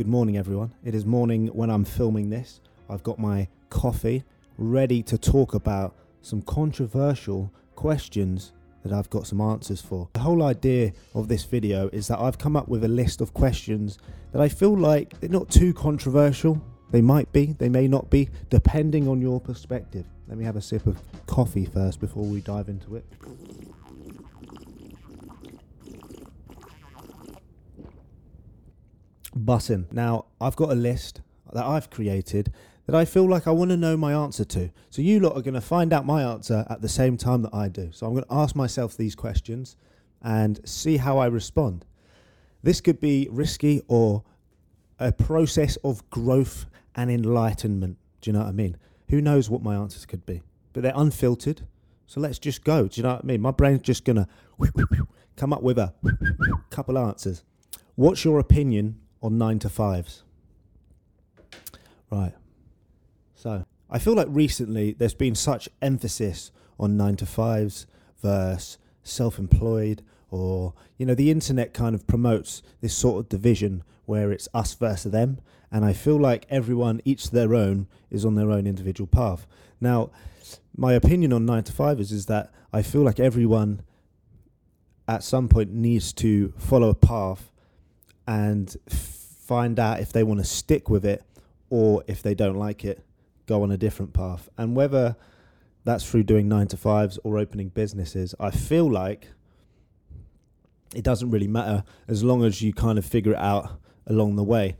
Good morning, everyone. It is morning when I'm filming this. I've got my coffee ready to talk about some controversial questions that I've got some answers for. The whole idea of this video is that I've come up with a list of questions that I feel like they're not too controversial. They might be, they may not be, depending on your perspective. Let me have a sip of coffee first before we dive into it. Button. Now, I've got a list that I've created that I feel like I want to know my answer to. So, you lot are going to find out my answer at the same time that I do. So, I'm going to ask myself these questions and see how I respond. This could be risky or a process of growth and enlightenment. Do you know what I mean? Who knows what my answers could be? But they're unfiltered. So let's just go. Do you know what I mean? My brain's just going to come up with a couple answers. What's your opinion on nine to fives? Right. So I feel like recently there's been such emphasis on nine to fives versus self employed, or, you know, the internet kind of promotes this sort of division where it's us versus them. And I feel like everyone, each their own, is on their own individual path. Now, my opinion on nine to fivers is that I feel like everyone at some point needs to follow a path and find out if they want to stick with it or if they don't like it, go on a different path. And whether that's through doing nine to fives or opening businesses, I feel like it doesn't really matter as long as you kind of figure it out along the way.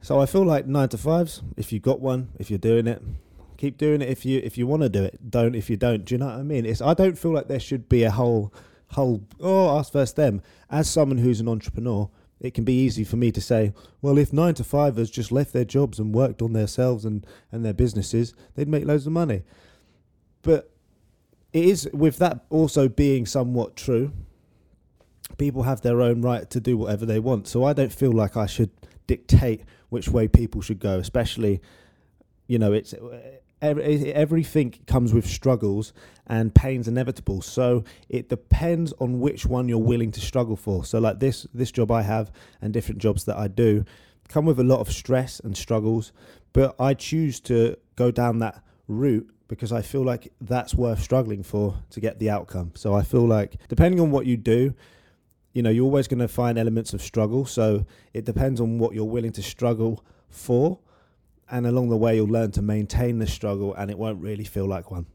So I feel like nine to fives, if you've got one, if you're doing it, keep doing it if you if you want to do it. Don't if you don't. Do you know what I mean? It's I don't feel like there should be a whole whole oh us versus them. As someone who's an entrepreneur, it can be easy for me to say, well, if nine to fivers just left their jobs and worked on themselves and, and their businesses, they'd make loads of money. But it is with that also being somewhat true, people have their own right to do whatever they want. So I don't feel like I should dictate which way people should go, especially, you know, it's every, everything comes with struggles and pains inevitable. So it depends on which one you're willing to struggle for. So like this this job i have and different jobs that i do come with a lot of stress and struggles but i choose to go down that route because i feel like that's worth struggling for to get the outcome. So i feel like depending on what you do you know you're always going to find elements of struggle. So it depends on what you're willing to struggle for and along the way you'll learn to maintain the struggle and it won't really feel like one.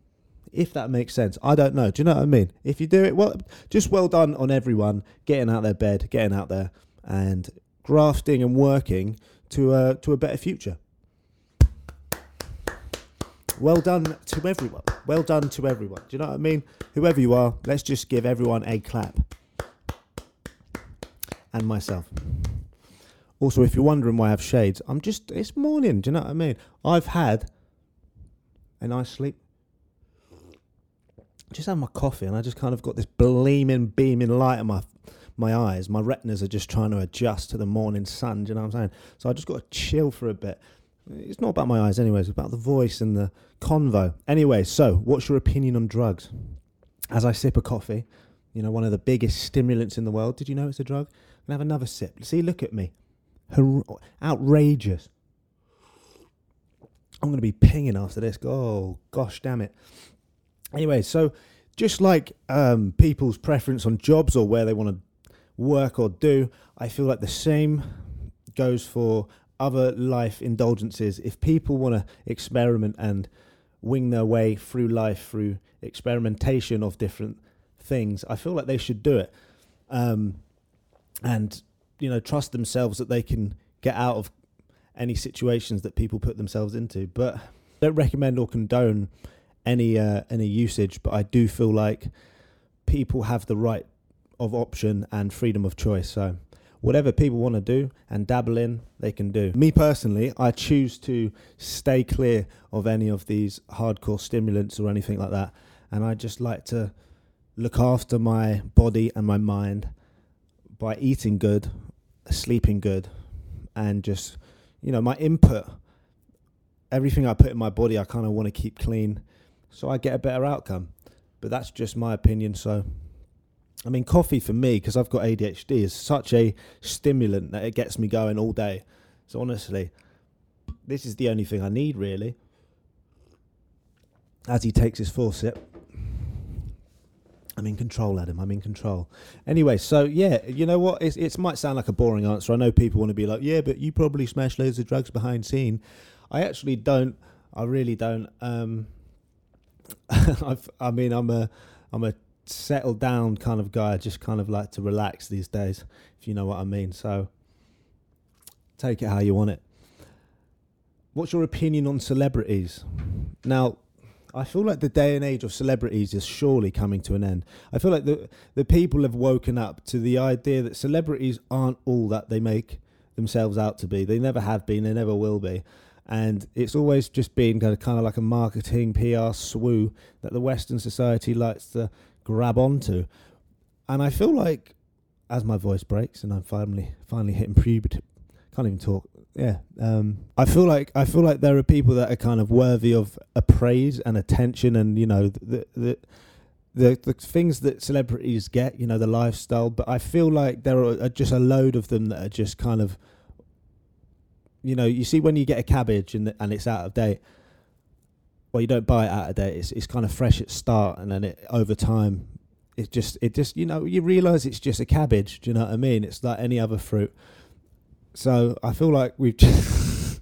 If that makes sense. I don't know. Do you know what i mean? If you do it well just well done on everyone getting out their bed getting out there and grafting and working to a to a better future. Well done to everyone. Well done to everyone. Do you know what i mean? Whoever you are let's just give everyone a clap. And myself also, if you're wondering why I have shades, I'm just, it's morning. Do you know what I mean? I've had a nice sleep. Just had my coffee and I just kind of got this gleaming, beaming light in my my eyes. My retinas are just trying to adjust to the morning sun. Do you know what I'm saying? So I just got to chill for a bit. It's not about my eyes, anyways. It's about the voice and the convo. Anyway, so what's your opinion on drugs? As I sip a coffee, you know, one of the biggest stimulants in the world. Did you know it's a drug? I'm have another sip. See, look at me outrageous. I'm going to be pinging after this. Oh, gosh, damn it. Anyway, so just like um, people's preference on jobs or where they want to work or do, I feel like the same goes for other life indulgences. If people want to experiment and wing their way through life through experimentation of different things, I feel like they should do it. Um, and you know trust themselves that they can get out of any situations that people put themselves into. But don't recommend or condone any uh, any usage. But I do feel like people have the right of option and freedom of choice. So whatever people want to do and dabble in, they can do. Me personally, I choose to stay clear of any of these hardcore stimulants or anything like that. And I just like to look after my body and my mind by eating good, sleeping good, and just you know my input. Everything I put in my body, I kind of want to keep clean, so I get a better outcome. But that's just my opinion. So, I mean, coffee for me because I've got ADHD is such a stimulant that it gets me going all day. So honestly, this is the only thing I need really. As he takes his sip. I'm in control, Adam. I'm in control. Anyway, so yeah, you know what? It's, it might sound like a boring answer. I know people want to be like, yeah, but you probably smash loads of drugs behind scene. I actually don't. I really don't. Um, I've, I mean, I'm a, I'm a settled down kind of guy. I just kind of like to relax these days, if you know what I mean. So take it how you want it. What's your opinion on celebrities? Now, I feel like the day and age of celebrities is surely coming to an end. I feel like the the people have woken up to the idea that celebrities aren't all that they make themselves out to be. They never have been. They never will be. And it's always just been kind of, kind of like a marketing PR swoo that the Western society likes to grab onto. And I feel like, as my voice breaks and I'm finally finally hitting puberty, can't even talk yeah um, i feel like i feel like there are people that are kind of worthy of a praise and attention and you know the the the, the things that celebrities get you know the lifestyle but i feel like there are just a load of them that are just kind of you know you see when you get a cabbage and and it's out of date well you don't buy it out of date it's it's kind of fresh at start and then it over time it just it just you know you realize it's just a cabbage do you know what i mean? It's like any other fruit so I feel like we've just.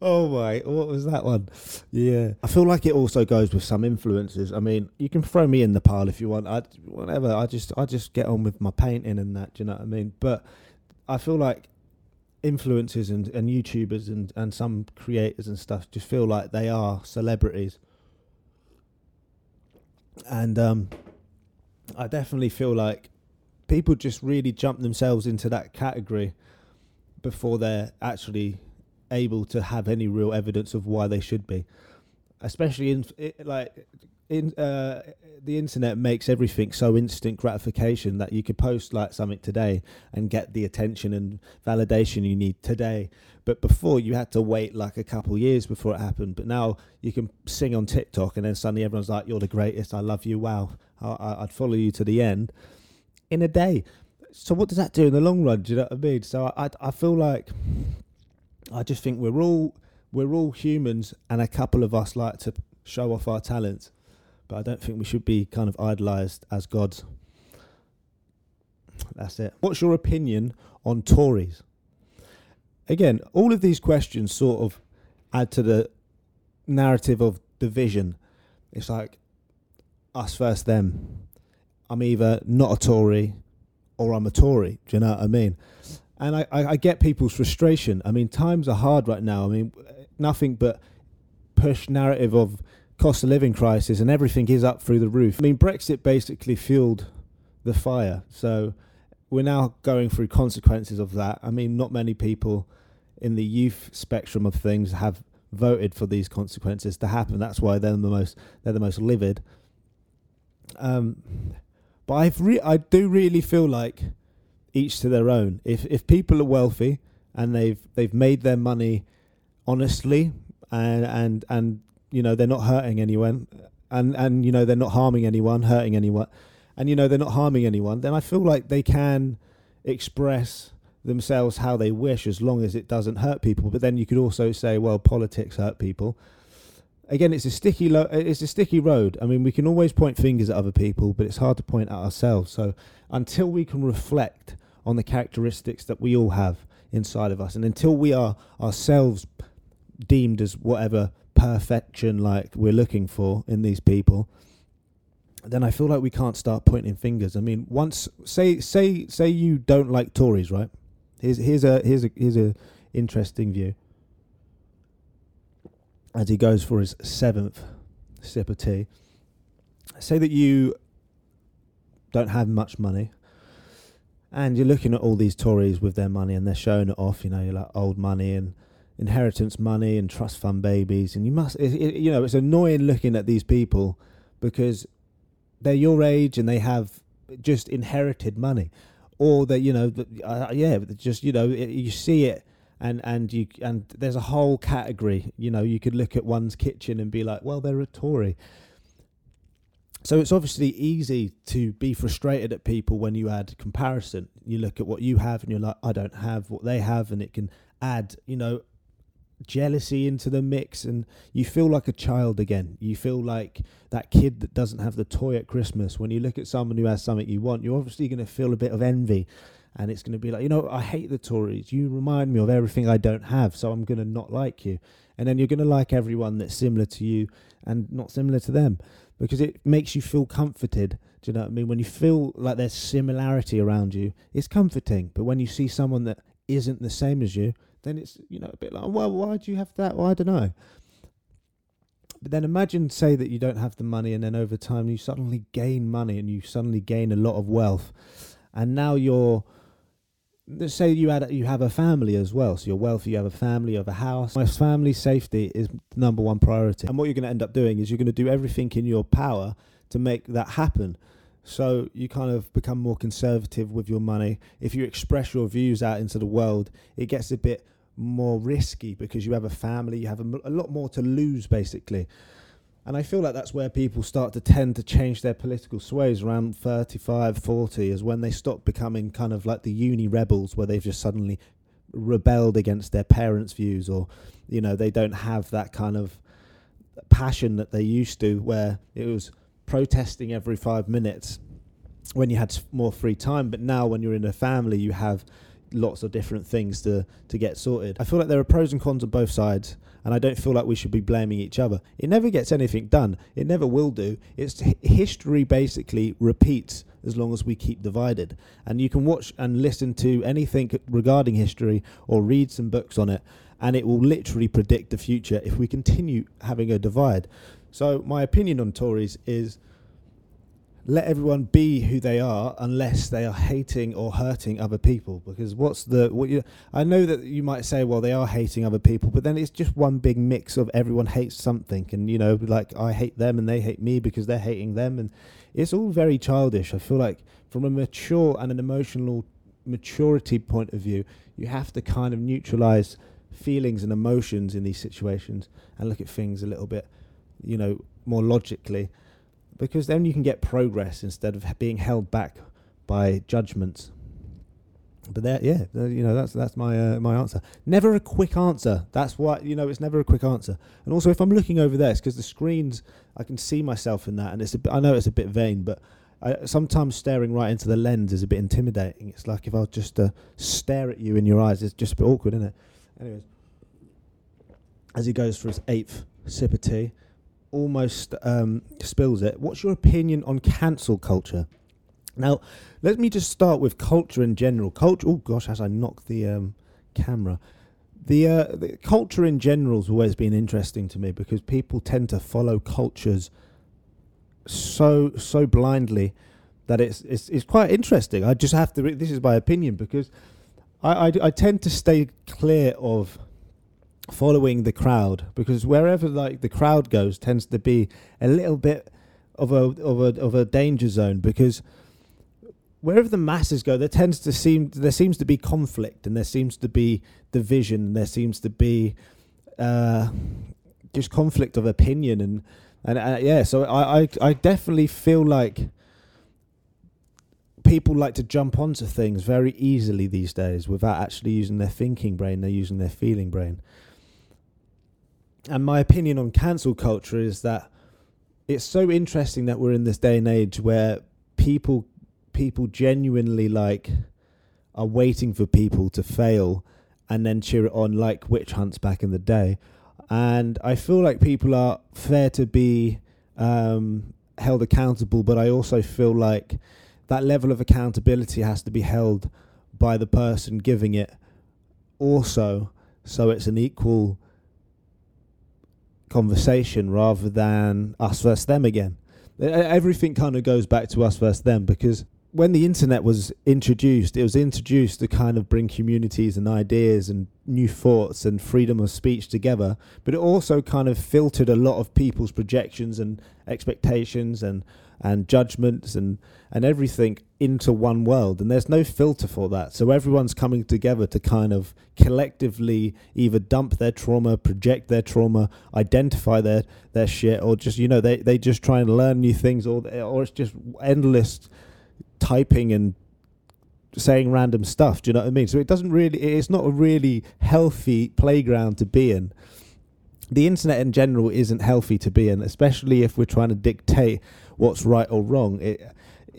oh my, what was that one? Yeah, I feel like it also goes with some influences. I mean, you can throw me in the pile if you want. I whatever. I just I just get on with my painting and that. Do you know what I mean? But I feel like influencers and, and YouTubers and, and some creators and stuff just feel like they are celebrities. And um, I definitely feel like people just really jump themselves into that category before they're actually able to have any real evidence of why they should be. Especially in like in uh, the internet makes everything so instant gratification that you could post like something today and get the attention and validation you need today. But before you had to wait like a couple years before it happened. But now you can sing on TikTok and then suddenly everyone's like, "You're the greatest. I love you. Wow, I, I'd follow you to the end." In a day. So what does that do in the long run? Do you know what I mean? So I, I, I feel like I just think we're all we're all humans, and a couple of us like to show off our talents but I don't think we should be kind of idolized as gods. That's it. What's your opinion on Tories? Again, all of these questions sort of add to the narrative of division. It's like us versus them. I'm either not a Tory or I'm a Tory. Do you know what I mean? And I, I, I get people's frustration. I mean, times are hard right now. I mean, nothing but push narrative of cost of living crisis and everything is up through the roof. I mean, Brexit basically fueled the fire. So we're now going through consequences of that. I mean, not many people in the youth spectrum of things have voted for these consequences to happen. That's why they're the most they're the most livid. Um, but I've re- I do really feel like each to their own. If if people are wealthy and they've they've made their money honestly and and and you know they're not hurting anyone, and and you know they're not harming anyone, hurting anyone, and you know they're not harming anyone, then I feel like they can express themselves how they wish as long as it doesn't hurt people. But then you could also say, well, politics hurt people. Again, it's a sticky lo- it's a sticky road. I mean, we can always point fingers at other people, but it's hard to point at ourselves. So until we can reflect on the characteristics that we all have inside of us, and until we are ourselves deemed as whatever perfection like we're looking for in these people, then I feel like we can't start pointing fingers. I mean, once say say say you don't like Tories, right? Here's here's a here's a here's a interesting view. As he goes for his seventh sip of tea, say that you don't have much money, and you're looking at all these Tories with their money, and they're showing it off. You know, you're like old money and inheritance money and trust fund babies, and you must, it, it, you know, it's annoying looking at these people because they're your age and they have just inherited money, or that you know, uh, yeah, just you know, it, you see it. And, and you and there's a whole category. You know, you could look at one's kitchen and be like, well, they're a Tory. So it's obviously easy to be frustrated at people when you add comparison. You look at what you have and you're like, I don't have what they have, and it can add, you know, jealousy into the mix and you feel like a child again. You feel like that kid that doesn't have the toy at Christmas. When you look at someone who has something you want, you're obviously going to feel a bit of envy. And it's going to be like, you know, I hate the Tories. You remind me of everything I don't have, so I'm going to not like you. And then you're going to like everyone that's similar to you and not similar to them because it makes you feel comforted. Do you know what I mean? When you feel like there's similarity around you, it's comforting. But when you see someone that isn't the same as you, then it's you know a bit like, oh, well, why do you have that? Well, I don't know. But then imagine, say that you don't have the money, and then over time you suddenly gain money, and you suddenly gain a lot of wealth, and now you're. Let's say you had you have a family as well, so you're wealthy, you have a family, you have a house. My family safety is number one priority, and what you're going to end up doing is you're going to do everything in your power to make that happen. So you kind of become more conservative with your money. If you express your views out into the world, it gets a bit more risky because you have a family, you have a, a lot more to lose basically. And I feel like that's where people start to tend to change their political sways around 35, 40, is when they stop becoming kind of like the uni rebels where they've just suddenly rebelled against their parents' views or, you know, they don't have that kind of passion that they used to where it was protesting every five minutes when you had more free time. But now when you're in a family, you have lots of different things to to get sorted. I feel like there are pros and cons on both sides, and I don't feel like we should be blaming each other. It never gets anything done. It never will do. It's history basically repeats as long as we keep divided. And you can watch and listen to anything regarding history or read some books on it, and it will literally predict the future if we continue having a divide. So my opinion on Tories is let everyone be who they are unless they are hating or hurting other people. Because what's the what you I know that you might say well they are hating other people but then it's just one big mix of everyone hates something. And you know like I hate them and they hate me because they're hating them. And it's all very childish. I feel like from a mature and an emotional maturity point of view you have to kind of neutralize feelings and emotions in these situations and look at things a little bit you know more logically because then you can get progress instead of being held back by judgments. But there, yeah, you know, that's that's my uh, my answer. Never a quick answer. That's why you know it's never a quick answer. And also, if I'm looking over there, it's because the screens, I can see myself in that, and it's I know it's a bit vain, but I, sometimes staring right into the lens is a bit intimidating. It's like if I just to stare at you in your eyes, it's just a bit awkward, isn't it? Anyways, as he goes for his eighth sip of tea, almost um, spills it. What's your opinion on cancel culture? Now, let me just start with culture in general. Culture. Oh gosh, as I knock the um, camera, the, uh, the culture in general has always been interesting to me because people tend to follow cultures so so blindly that it's it's, it's quite interesting. I just have to. Re- this is my opinion because I, I I tend to stay clear of following the crowd because wherever like the crowd goes tends to be a little bit of a of a of a danger zone because wherever the masses go there tends to seem there seems to be conflict and there seems to be division and there seems to be uh, just conflict of opinion and and uh, yeah so I, I I definitely feel like people like to jump onto things very easily these days without actually using their thinking brain they're using their feeling brain and my opinion on cancel culture is that it's so interesting that we're in this day and age where people people genuinely like are waiting for people to fail and then cheer it on like witch hunts back in the day. And i feel like people are fair to be um, held accountable but i also feel like that level of accountability has to be held by the person giving it also so it's an equal conversation rather than us versus them again. Everything kind of goes back to us versus them because when the internet was introduced, it was introduced to kind of bring communities and ideas and new thoughts and freedom of speech together. But it also kind of filtered a lot of people's projections and expectations and and judgments and and everything into one world. And there's no filter for that. So everyone's coming together to kind of collectively either dump their trauma project their trauma identify their their shit or just you know they they just try and learn new things or or it's just endless typing and saying random stuff. Do you know what i mean? So it doesn't really it's not a really healthy playground to be in. The internet in general isn't healthy to be in especially if we're trying to dictate what's right or wrong it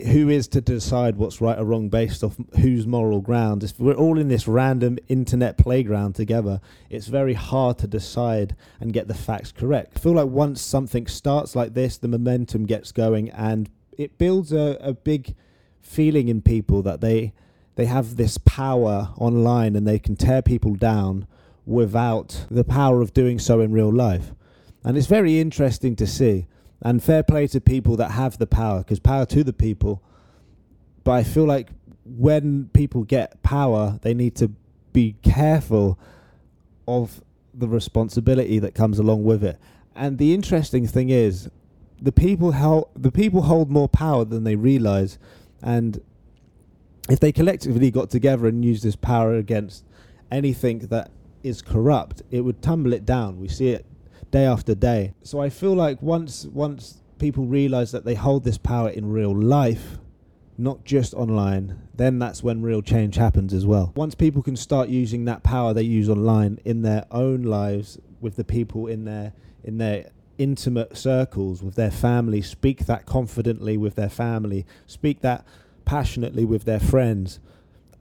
who is to decide what's right or wrong based off whose moral ground? If we're all in this random internet playground together, it's very hard to decide and get the facts correct. I feel like once something starts like this, the momentum gets going and it builds a, a big feeling in people that they they have this power online and they can tear people down without the power of doing so in real life. And it's very interesting to see. And fair play to people that have the power, because power to the people. But I feel like when people get power, they need to be careful of the responsibility that comes along with it. And the interesting thing is, the people hold the people hold more power than they realize, and if they collectively got together and used this power against anything that is corrupt, it would tumble it down. We see it day after day. So I feel like once once people realize that they hold this power in real life, not just online, then that's when real change happens as well. Once people can start using that power they use online in their own lives with the people in their in their intimate circles with their family, speak that confidently with their family, speak that passionately with their friends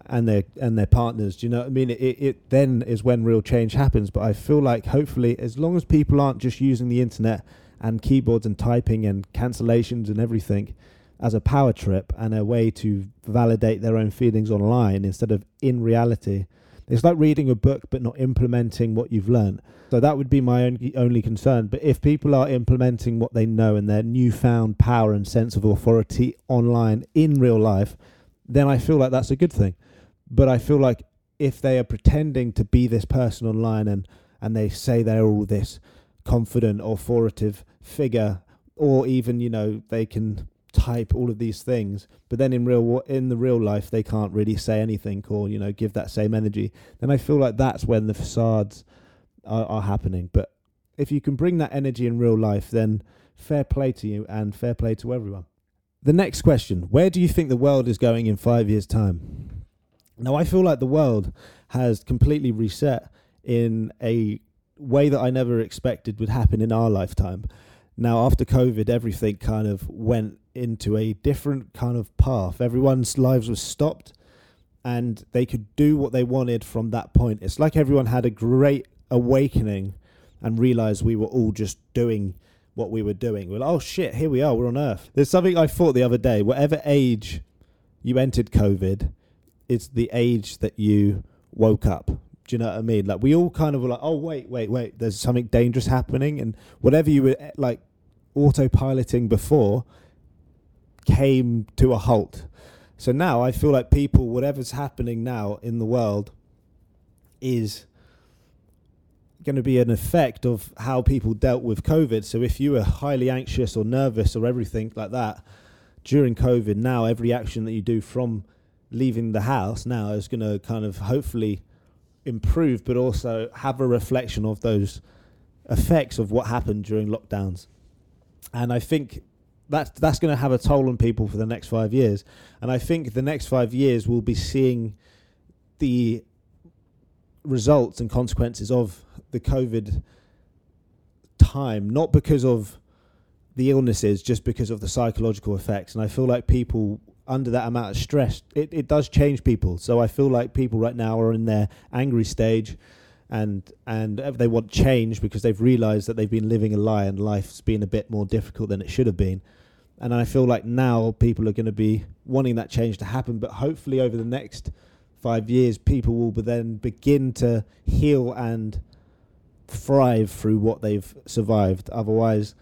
and their and their partners. Do you know what I mean? It, it then is when real change happens. But I feel like hopefully, as long as people aren't just using the internet and keyboards and typing and cancellations and everything as a power trip and a way to validate their own feelings online instead of in reality. It's like reading a book but not implementing what you've learned. So that would be my only, only concern. But if people are implementing what they know and their newfound power and sense of authority online in real life, then I feel like that's a good thing. But I feel like if they are pretending to be this person online and and they say they're all this confident, authoritative figure, or even you know they can type all of these things, but then in real in the real life they can't really say anything or you know give that same energy. Then I feel like that's when the facades are, are happening. But if you can bring that energy in real life, then fair play to you and fair play to everyone. The next question: Where do you think the world is going in five years' time? Now, I feel like the world has completely reset in a way that I never expected would happen in our lifetime. Now, after COVID, everything kind of went into a different kind of path. Everyone's lives were stopped and they could do what they wanted from that point. It's like everyone had a great awakening and realized we were all just doing what we were doing. We're like, oh shit, here we are, we're on Earth. There's something I thought the other day, whatever age you entered COVID, it's the age that you woke up. Do you know what I mean? Like we all kind of were like, oh wait, wait, wait. There's something dangerous happening, and whatever you were eh, like autopiloting before came to a halt. So now I feel like people, whatever's happening now in the world, is going to be an effect of how people dealt with COVID. So if you were highly anxious or nervous or everything like that during COVID, now every action that you do from leaving the house now is going to kind of hopefully improve, but also have a reflection of those effects of what happened during lockdowns. And I think that's that's going to have a toll on people for the next five years. And I think the next five years we'll be seeing the results and consequences of the COVID time, not because of the illnesses, just because of the psychological effects. And I feel like people under that amount of stress, it, it does change people. So I feel like people right now are in their angry stage and and they want change because they've realized that they've been living a lie and life's been a bit more difficult than it should have been. And I feel like now people are going to be wanting that change to happen, but hopefully over the next five years, people will then begin to heal and thrive through what they've survived. Otherwise,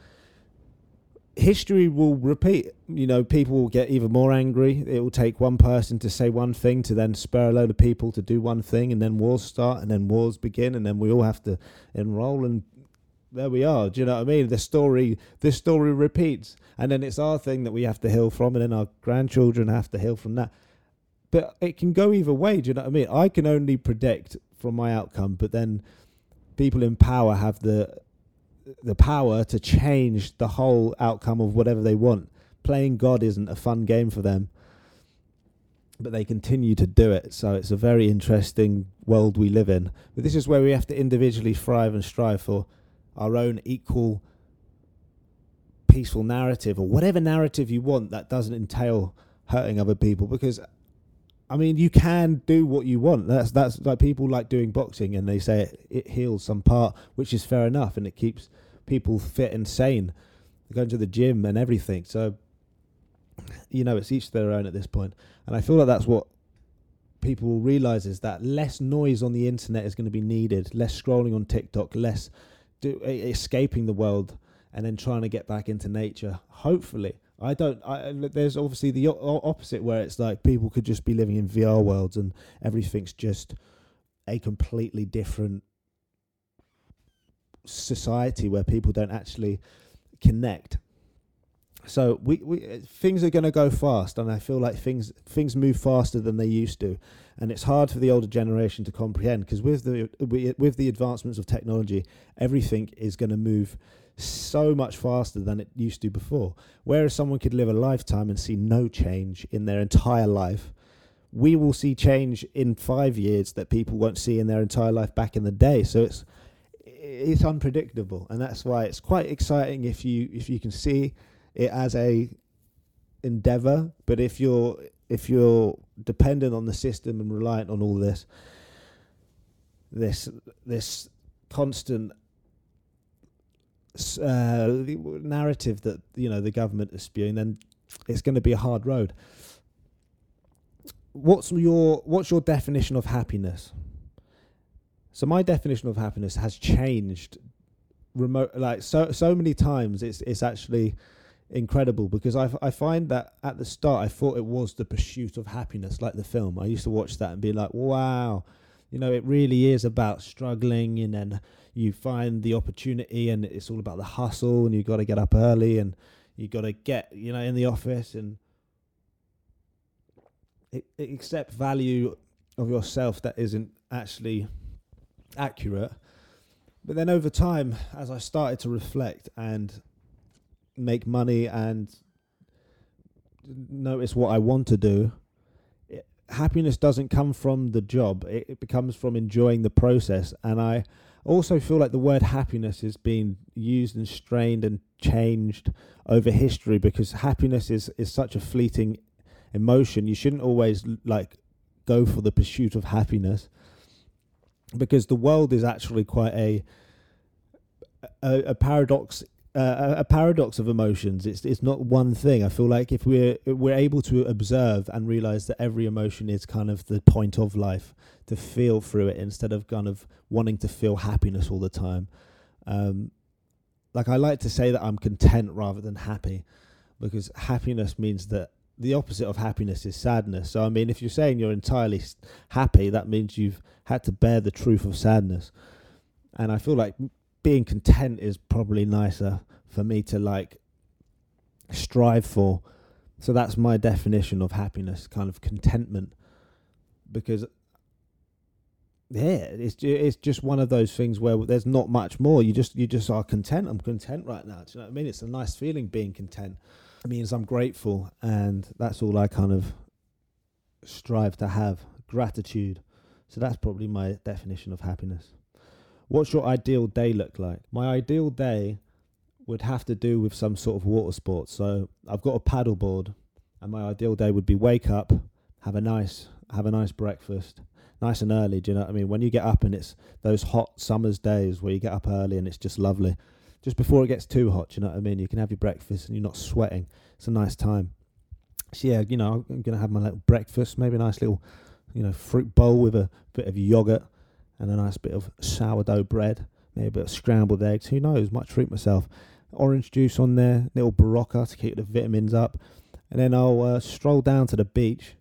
history will repeat. You know, people will get even more angry. It will take one person to say one thing to then spur a load of people to do one thing, and then wars start, and then wars begin, and then we all have to enroll. And there we are. Do you know what I mean? The story, this story repeats, and then it's our thing that we have to heal from, and then our grandchildren have to heal from that. But it can go either way. Do you know what I mean? I can only predict from my outcome, but then people in power have the the power to change the whole outcome of whatever they want. Playing God isn't a fun game for them, but they continue to do it. So it's a very interesting world we live in. But this is where we have to individually thrive and strive for our own equal, peaceful narrative or whatever narrative you want that doesn't entail hurting other people. Because, I mean, you can do what you want. That's that's like people like doing boxing and they say it, it heals some part, which is fair enough, and it keeps people fit and sane. Going to the gym and everything. So, you know, it's each their own at this point. And I feel like that's what people will realize is that less noise on the internet is going to be needed, less scrolling on TikTok, less do, escaping the world and then trying to get back into nature. Hopefully, I don't. I, there's obviously the opposite where it's like people could just be living in VR worlds and everything's just a completely different society where people don't actually connect. So we, we things are going to go fast, and I feel like things things move faster than they used to, and it's hard for the older generation to comprehend because with the with the advancements of technology, everything is going to move so much faster than it used to before. Whereas someone could live a lifetime and see no change in their entire life, we will see change in five years that people won't see in their entire life back in the day. So it's it's unpredictable, and that's why it's quite exciting if you if you can see it as a endeavor. But if you're if you're dependent on the system and reliant on all this, this this constant uh, narrative that you know the government is spewing, then it's going to be a hard road. What's your what's your definition of happiness? So my definition of happiness has changed remote like so so many times it's it's actually incredible because I, I find that at the start I thought it was the pursuit of happiness, like the film. I used to watch that and be like, wow, you know, it really is about struggling and then you find the opportunity and it's all about the hustle and you've got to get up early and you've got to get, you know, in the office and it, it accept value of yourself that isn't actually accurate. But then over time, as I started to reflect and make money and notice what I want to do, it, happiness doesn't come from the job. It, it becomes from enjoying the process. And I also feel like the word happiness is being used and strained and changed over history because happiness is, is such a fleeting emotion. You shouldn't always like go for the pursuit of happiness because the world is actually quite a a, a paradox uh, a paradox of emotions. It's it's not one thing. I feel like if we're we're able to observe and realize that every emotion is kind of the point of life, to feel through it instead of kind of wanting to feel happiness all the time. Um, like I like to say that I'm content rather than happy, because happiness means that the opposite of happiness is sadness. So I mean, if you're saying you're entirely happy, that means you've had to bear the truth of sadness. And I feel like being content is probably nicer for me to like strive for. So that's my definition of happiness, kind of contentment, because yeah, it's it's just one of those things where there's not much more. You just you just are content. I'm content right now. Do you know what I mean? It's a nice feeling being content. Means I'm grateful, and that's all I kind of strive to have gratitude. So that's probably my definition of happiness. What's your ideal day look like? My ideal day would have to do with some sort of water sport. So I've got a paddleboard, and my ideal day would be wake up, have a nice have a nice breakfast, nice and early. Do you know what I mean? When you get up and it's those hot summer's days where you get up early and it's just lovely, just before it gets too hot. You know what I mean? You can have your breakfast and you're not sweating. It's a nice time. So yeah, you know, I'm gonna have my little breakfast, maybe a nice little, you know, fruit bowl with a bit of yogurt and a nice bit of sourdough bread, maybe a bit of scrambled eggs. Who knows? Might treat myself. Orange juice on there, a little Berocca to keep the vitamins up, and then I'll uh, stroll down to the beach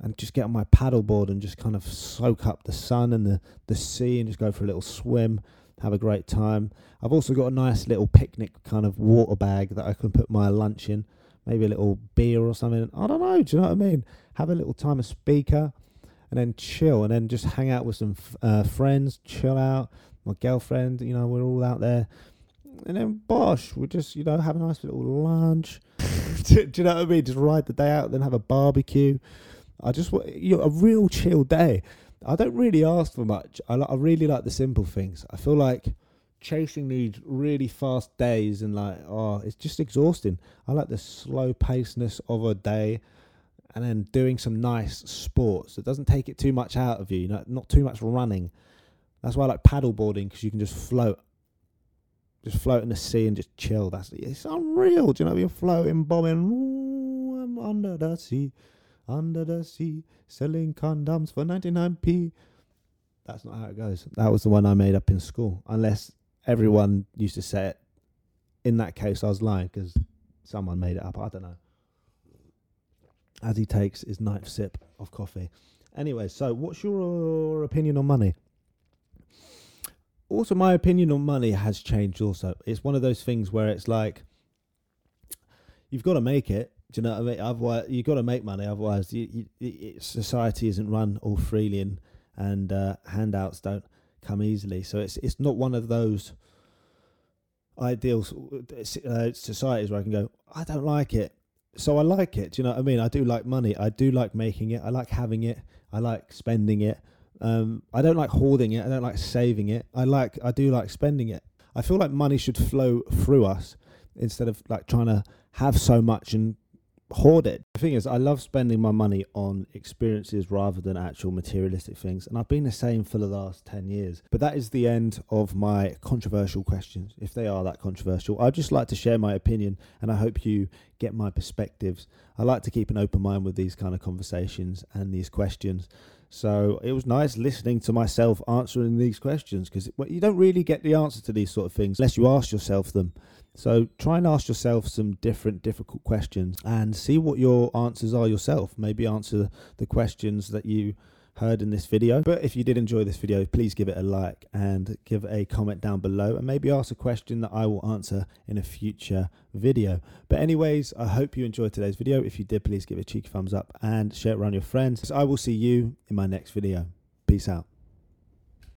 and just get on my paddleboard and just kind of soak up the sun and the, the sea and just go for a little swim. Have a great time. I've also got a nice little picnic kind of water bag that I can put my lunch in, maybe a little beer or something. I don't know. Do you know what I mean? Have a little time of speaker, and then chill, and then just hang out with some uh, friends, chill out. My girlfriend, you know, we're all out there and then bosh, we just you know have a nice little lunch. do, do, you know what I mean? Just ride the day out, then have a barbecue. I just want you know, a real chill day. I don't really ask for much. I I really like the simple things. I feel like chasing these really fast days and like oh, it's just exhausting. I like the slow pacedness of a day. And then doing some nice sports that doesn't take it too much out of you, you know, not too much running. That's why I like paddle boarding because you can just float just float in the sea and just chill. That's it's unreal. Do you know you're floating, bombing? I'm under the sea, under the sea, selling condoms for 99p. That's not how it goes. That was the one I made up in school. Unless everyone used to say it. In that case, I was lying because someone made it up. I don't know. As he takes his ninth sip of coffee. Anyway, so what's your opinion on money? also my opinion on money has changed also it's one of those things where it's like you've got to make it do you know what i mean? Otherwise you've got to make money otherwise you, you, society isn't run all freely and and uh, handouts don't come easily. So it's it's not one of those ideal uh, societies where i can go i don't like it. So i like it do you know what i mean? I do like money. I do like making it. I like having it. I like spending it. Um, I don't like hoarding it. I don't like saving it. I like I do like spending it. I feel like money should flow through us instead of like trying to have so much and hoard it. The thing is, I love spending my money on experiences rather than actual materialistic things, and I've been the same for the last 10 years. But that is the end of my controversial questions, if they are that controversial. I'd just like to share my opinion, and I hope you get my perspectives. I like to keep an open mind with these kind of conversations and these questions. So it was nice listening to myself answering these questions because you don't really get the answer to these sort of things unless you ask yourself them. So try and ask yourself some different difficult questions and see what your answers are yourself. Maybe answer the questions that you heard in this video. But if you did enjoy this video, please give it a like and give a comment down below and maybe ask a question that I will answer in a future video. But anyways, I hope you enjoyed today's video. If you did, please give it a cheeky thumbs up and share it around your friends. I will see you in my next video. Peace out.